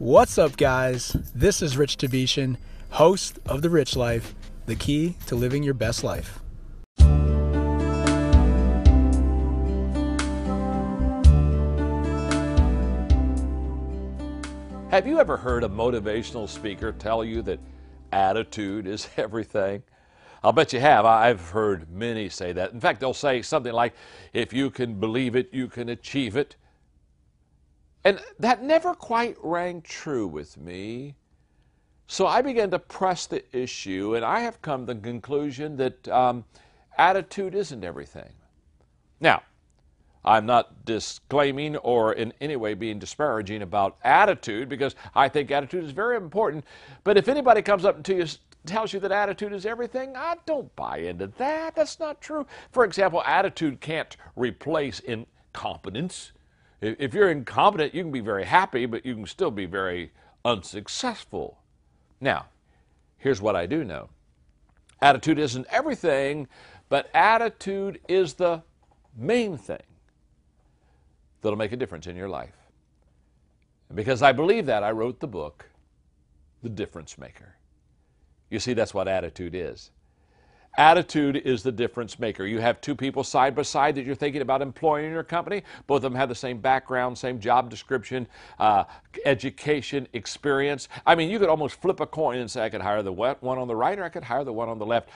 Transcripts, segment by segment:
What's up, guys? This is Rich Tabishan, host of The Rich Life, the key to living your best life. Have you ever heard a motivational speaker tell you that attitude is everything? I'll bet you have. I've heard many say that. In fact, they'll say something like, if you can believe it, you can achieve it. And that never quite rang true with me. So I began to press the issue, and I have come to the conclusion that um, attitude isn't everything. Now, I'm not disclaiming or in any way being disparaging about attitude because I think attitude is very important. But if anybody comes up to you tells you that attitude is everything, I don't buy into that. That's not true. For example, attitude can't replace incompetence. If you're incompetent, you can be very happy, but you can still be very unsuccessful. Now, here's what I do know attitude isn't everything, but attitude is the main thing that'll make a difference in your life. And because I believe that, I wrote the book, The Difference Maker. You see, that's what attitude is. Attitude is the difference maker. You have two people side by side that you're thinking about employing in your company. Both of them have the same background, same job description, uh, education, experience. I mean, you could almost flip a coin and say, I could hire the one on the right or I could hire the one on the left.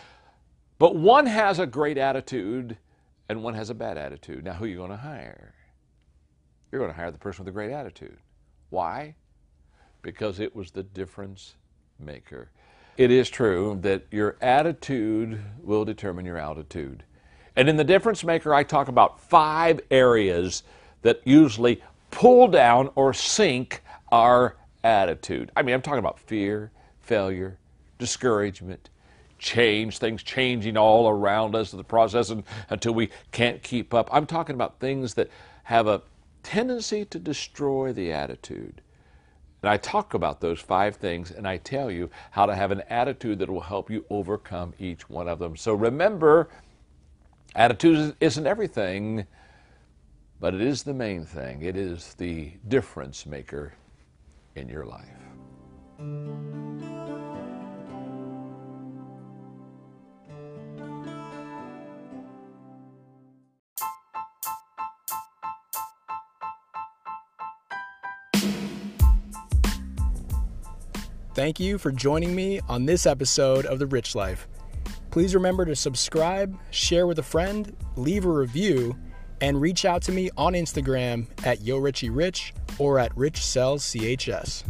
But one has a great attitude and one has a bad attitude. Now, who are you going to hire? You're going to hire the person with a great attitude. Why? Because it was the difference maker. It is true that your attitude will determine your altitude. And in the difference maker, I talk about five areas that usually pull down or sink our attitude. I mean, I'm talking about fear, failure, discouragement, change, things changing all around us in the process and, until we can't keep up. I'm talking about things that have a tendency to destroy the attitude. And I talk about those five things and I tell you how to have an attitude that will help you overcome each one of them. So remember, attitude isn't everything, but it is the main thing. It is the difference maker in your life. Thank you for joining me on this episode of The Rich Life. Please remember to subscribe, share with a friend, leave a review, and reach out to me on Instagram at YoRichieRich or at RichSellsCHS.